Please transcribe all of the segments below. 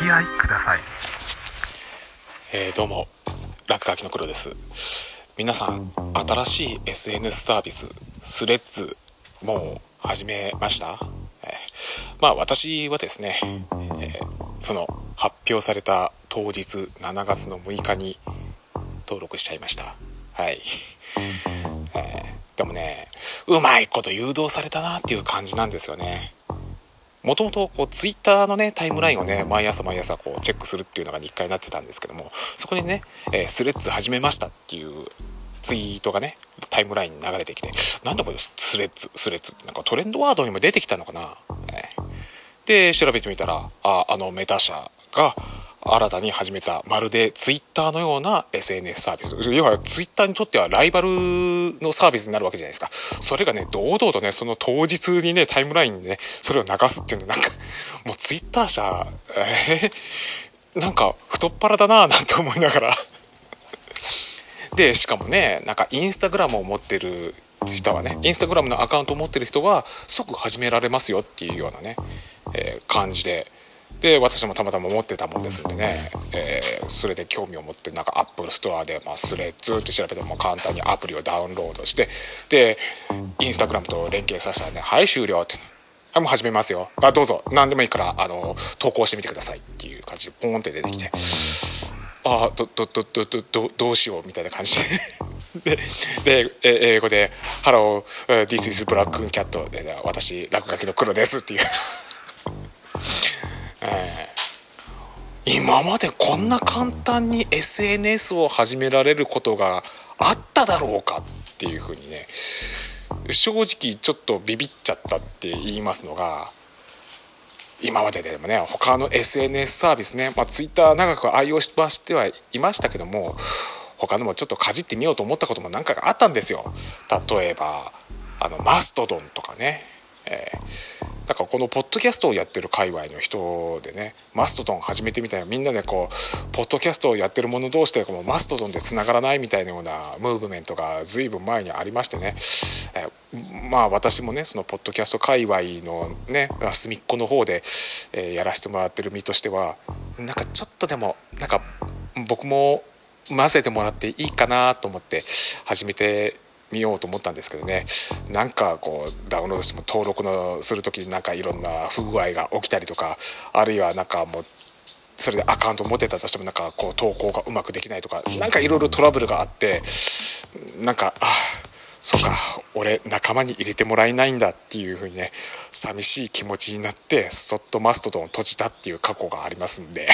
き合いください。えー、どうも落書きの黒です。皆さん新しい SNS サービススレッズもう始めました、えー、まあ私はですね、えー、その発表された当日7月の6日に登録しちゃいました。はい、えー、でもねうまいこと誘導されたなっていう感じなんですよね。もともとこうツイッターのねタイムラインをね毎朝毎朝こうチェックするっていうのが日課になってたんですけどもそこにね、えー、スレッズ始めましたっていうツイートがねタイムラインに流れてきてなんだこれスレッズスレッズってなんかトレンドワードにも出てきたのかな、えー、で調べてみたらああのメタ社が新たに始めたまるでツイッターのような SNS サービス。要はツイッターにとってはライバルのサービスになるわけじゃないですか。それがね堂々とねその当日にねタイムラインにねそれを流すっていうのなんかもうツイッター社えー、なんか太っ腹だななんて思いながら。でしかもねなんかインスタグラムを持ってる人はねインスタグラムのアカウントを持ってる人は即始められますよっていうようなね、えー、感じで。で私もたまたま持ってたもんですんでね、えー、それで興味を持ってなんかアップルストアで、まあ、スレッズって調べても簡単にアプリをダウンロードしてでインスタグラムと連携させたらね「はい終了」って「はいもう始めますよ。あどうぞ。何でもいいからあの投稿してみてください」っていう感じでポンって出てきて「ああどどどどどどうしよう」みたいな感じで。でで英語で「Hello this is Black Cat」で、私落書きの黒です」っていう今までこんな簡単に SNS を始められることがあっただろうかっていうふうにね正直ちょっとビビっちゃったって言いますのが今まででもね他の SNS サービスね、まあ、Twitter 長く愛用してはいましたけども他のもちょっとかじってみようと思ったことも何回かあったんですよ。例えばあのマストドンとかね、えーだからこのポッドキャストをやってる界隈の人でねマストドン始めてみたいなみんなでこうポッドキャストをやってる者同士でこのマストドンでつながらないみたいなようなムーブメントが随分前にありましてね、えまあ私もねそのポッドキャスト界隈のね隅っこの方で、えやらせてもらってる身としてはなんかちょっとでもなんか僕も混ぜてもらっていいかなと思って始めて見ようと思ったんですけどね。なんかこうダウンロードしても登録のする時になんかいろんな不具合が起きたりとかあるいはなんかもうそれでアカウント持ってたとしてもなんかこう投稿がうまくできないとか何かいろいろトラブルがあってなんかあそうか俺仲間に入れてもらえないんだっていう風にね寂しい気持ちになってそっとマストドンを閉じたっていう過去がありますんで。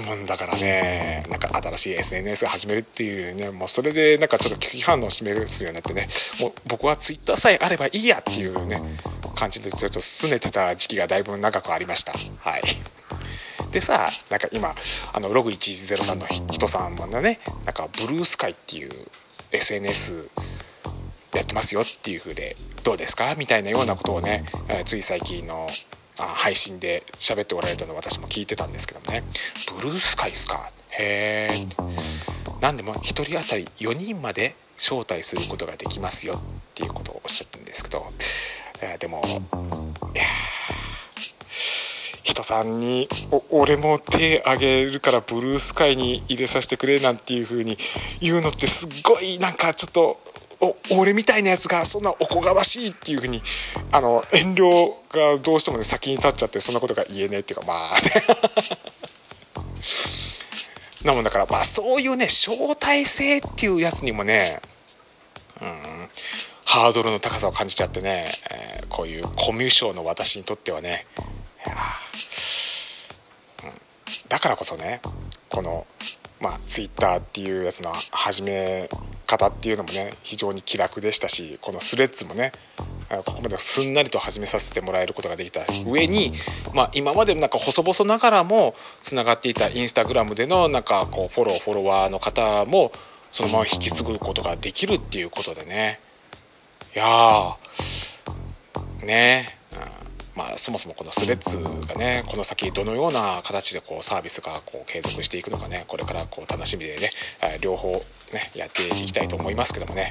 なもんだからね。なんか新しい SNS 始めるっていうね。もうそれでなんかちょっと拒否反応示すようになってね。もう僕は Twitter さえあればいいやっていうね感じでちょっと拗ねてた時期がだいぶ長くありました。はい。でさなんか今あのログ1103の人さんもねなんかブルースカイっていう SNS やってますよっていう風でどうですか？みたいなようなことをね、つい最近の配信で喋っておられたのを私も聞いてたんですけどもね。ブルースカイですか？へえ何でも1人当たり4人まで招待することができますよっていうことをおっしゃったんですけど。でもさんに「俺も手あげるからブルースカイに入れさせてくれ」なんていう風に言うのってすっごいなんかちょっと俺みたいなやつがそんなおこがましいっていうふうにあの遠慮がどうしてもね先に立っちゃってそんなことが言えねえっていうかまあね。なもんだからまあそういうね招待制っていうやつにもねうんハードルの高さを感じちゃってね、えー、こういうコミュ障の私にとってはねうん、だからこそねこのまあ、ツイッターっていうやつの始め方っていうのもね非常に気楽でしたしこのスレッズもねここまですんなりと始めさせてもらえることができた上に、まあ、今までなんか細々ながらもつながっていたインスタグラムでのなんかこうフォローフォロワーの方もそのまま引き継ぐことができるっていうことでね。いやーね、うん、まあ、そもそもこのスレッズがねこの先どのような形でこうサービスがこう継続していくのかねこれからこう楽しみでね両方ねやっていきたいと思いますけどもね、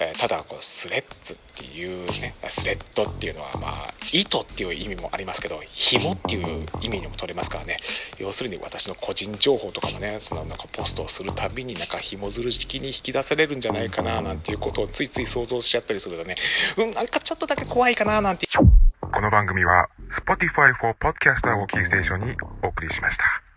えただこうスレッズっていうねスレッドっていうのはまあ糸っていう意味もありますけど紐っていう意味にも取れますからね。要するに私の個人情報とかもねそのなんかポストをするたびになんか紐づる式に引き出されるんじゃないかななんていうことをついつい想像しちゃったりするとねうんなんかちょっとだけ怖いかななんての番組は Spotify for Podcaster をキーステーションにお送りしました。